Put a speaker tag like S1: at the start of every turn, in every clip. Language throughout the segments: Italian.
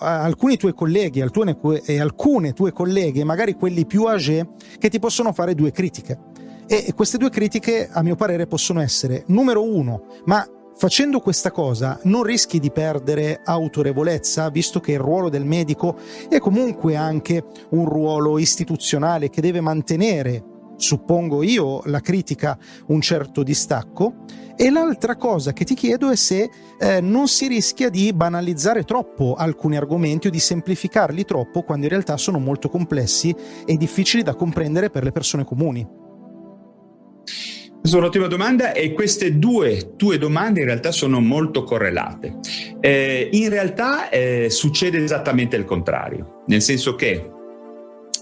S1: Alcuni tuoi colleghi alcune, e alcune tue colleghe, magari quelli più âgés, che ti possono fare due critiche. E queste due critiche, a mio parere, possono essere, numero uno, ma facendo questa cosa non rischi di perdere autorevolezza, visto che il ruolo del medico è comunque anche un ruolo istituzionale che deve mantenere, suppongo io, la critica un certo distacco. E l'altra cosa che ti chiedo è se eh, non si rischia di banalizzare troppo alcuni argomenti o di semplificarli troppo quando in realtà sono molto complessi e difficili da comprendere per le persone comuni.
S2: Questa è un'ottima domanda e queste due tue domande in realtà sono molto correlate. Eh, in realtà eh, succede esattamente il contrario, nel senso che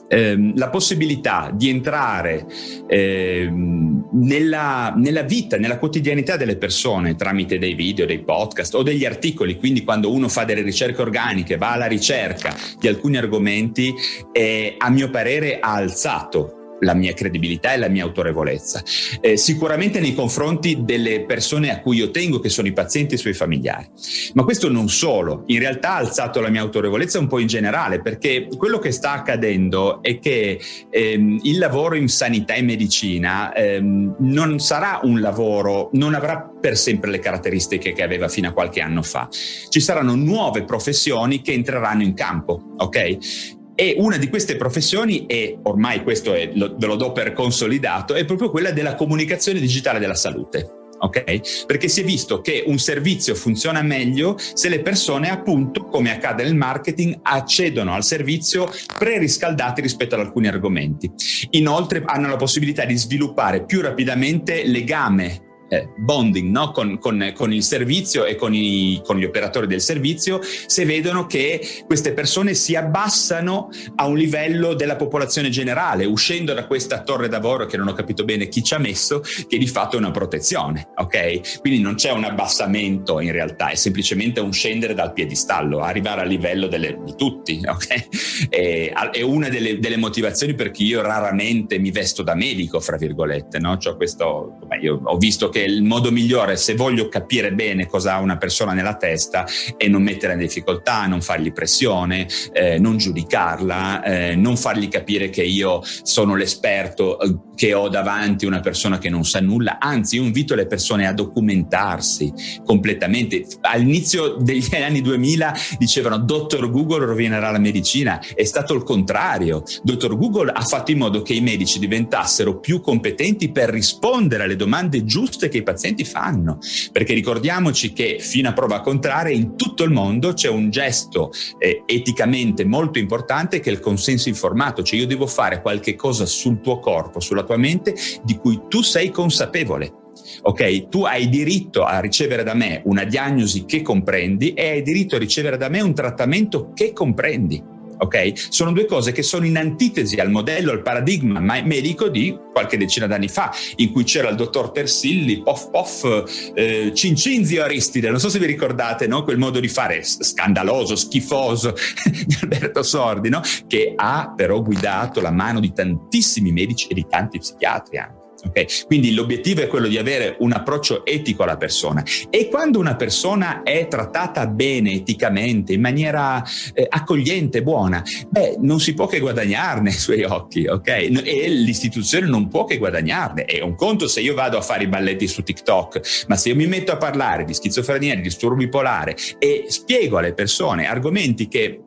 S2: ehm, la possibilità di entrare ehm, nella, nella, vita, nella quotidianità delle persone tramite dei video, dei podcast o degli articoli, quindi quando uno fa delle ricerche organiche, va alla ricerca di alcuni argomenti, eh, a mio parere ha alzato la mia credibilità e la mia autorevolezza. Eh, sicuramente nei confronti delle persone a cui io tengo, che sono i pazienti e i suoi familiari. Ma questo non solo, in realtà ha alzato la mia autorevolezza un po' in generale, perché quello che sta accadendo è che ehm, il lavoro in sanità e medicina ehm, non sarà un lavoro, non avrà per sempre le caratteristiche che aveva fino a qualche anno fa. Ci saranno nuove professioni che entreranno in campo, ok? E una di queste professioni, e ormai questo è, lo, ve lo do per consolidato, è proprio quella della comunicazione digitale della salute. Ok? Perché si è visto che un servizio funziona meglio se le persone, appunto, come accade nel marketing, accedono al servizio preriscaldati rispetto ad alcuni argomenti. Inoltre hanno la possibilità di sviluppare più rapidamente legame eh, bonding no? con, con, con, il servizio e con, i, con, gli operatori del servizio se vedono che queste persone si abbassano a un livello della popolazione generale, uscendo da questa torre d'avorio che non ho capito bene chi ci ha messo, che di fatto è una protezione, ok? Quindi non c'è un abbassamento in realtà, è semplicemente un scendere dal piedistallo, arrivare al livello delle, di tutti, ok? E, è una delle, delle, motivazioni per cui io raramente mi vesto da medico, fra virgolette, no? Cioè questo, io ho visto che il modo migliore se voglio capire bene cosa ha una persona nella testa è non mettere in difficoltà, non fargli pressione, eh, non giudicarla, eh, non fargli capire che io sono l'esperto, eh, che ho davanti una persona che non sa nulla, anzi io invito le persone a documentarsi completamente. All'inizio degli anni 2000 dicevano dottor Google rovinerà la medicina, è stato il contrario. Dottor Google ha fatto in modo che i medici diventassero più competenti per rispondere alle domande giuste che i pazienti fanno, perché ricordiamoci che fino a prova contraria in tutto il mondo c'è un gesto eh, eticamente molto importante che è il consenso informato, cioè io devo fare qualche cosa sul tuo corpo, sulla tua mente di cui tu sei consapevole. Ok, tu hai diritto a ricevere da me una diagnosi che comprendi e hai diritto a ricevere da me un trattamento che comprendi ok? Sono due cose che sono in antitesi al modello, al paradigma medico di qualche decina d'anni fa, in cui c'era il dottor Tersilli, pof pof, eh, Cincinzio Aristide, non so se vi ricordate, no? quel modo di fare scandaloso, schifoso di Alberto Sordi, no? che ha però guidato la mano di tantissimi medici e di tanti psichiatri anche. Okay? Quindi l'obiettivo è quello di avere un approccio etico alla persona e quando una persona è trattata bene eticamente, in maniera eh, accogliente, buona, beh, non si può che guadagnarne ai suoi occhi, ok? E l'istituzione non può che guadagnarne. È un conto se io vado a fare i balletti su TikTok, ma se io mi metto a parlare di schizofrenia, di disturbo bipolare e spiego alle persone argomenti che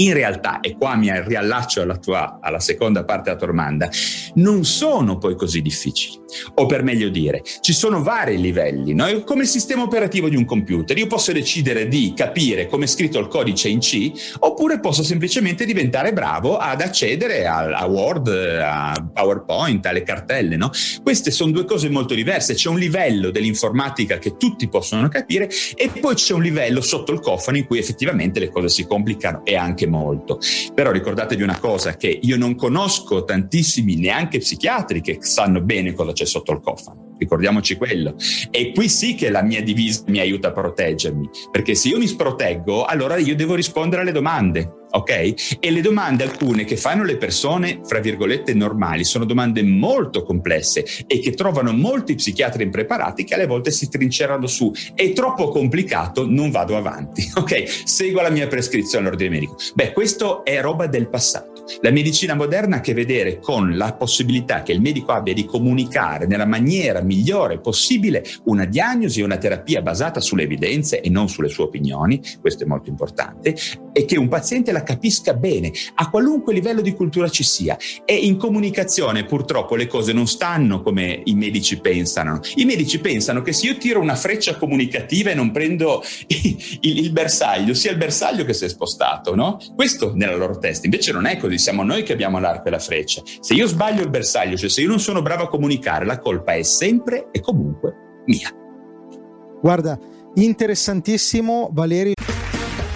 S2: in realtà, e qua mi riallaccio alla, tua, alla seconda parte della tua domanda, non sono poi così difficili. O per meglio dire, ci sono vari livelli, no? come il sistema operativo di un computer. Io posso decidere di capire come è scritto il codice in C, oppure posso semplicemente diventare bravo ad accedere a, a Word, a PowerPoint, alle cartelle. No? Queste sono due cose molto diverse. C'è un livello dell'informatica che tutti possono capire e poi c'è un livello sotto il cofano in cui effettivamente le cose si complicano e anche molto. Però ricordatevi una cosa, che io non conosco tantissimi neanche psichiatri che sanno bene cosa c'è sotto il cofano. Ricordiamoci quello. E qui sì che la mia divisa mi aiuta a proteggermi, perché se io mi sproteggo, allora io devo rispondere alle domande ok? E le domande alcune che fanno le persone, fra virgolette, normali, sono domande molto complesse e che trovano molti psichiatri impreparati che alle volte si trincerano su. È troppo complicato, non vado avanti, ok? Seguo la mia prescrizione all'ordine medico. Beh, questo è roba del passato. La medicina moderna ha a che vedere con la possibilità che il medico abbia di comunicare nella maniera migliore possibile una diagnosi e una terapia basata sulle evidenze e non sulle sue opinioni, questo è molto importante, e che un paziente la capisca bene a qualunque livello di cultura ci sia. E in comunicazione purtroppo le cose non stanno come i medici pensano. I medici pensano che se io tiro una freccia comunicativa e non prendo il, il bersaglio, sia il bersaglio che si è spostato, no? Questo nella loro testa. Invece non è così, siamo noi che abbiamo l'arco e la freccia. Se io sbaglio il bersaglio, cioè se io non sono bravo a comunicare, la colpa è sempre e comunque mia.
S1: Guarda, interessantissimo Valerio.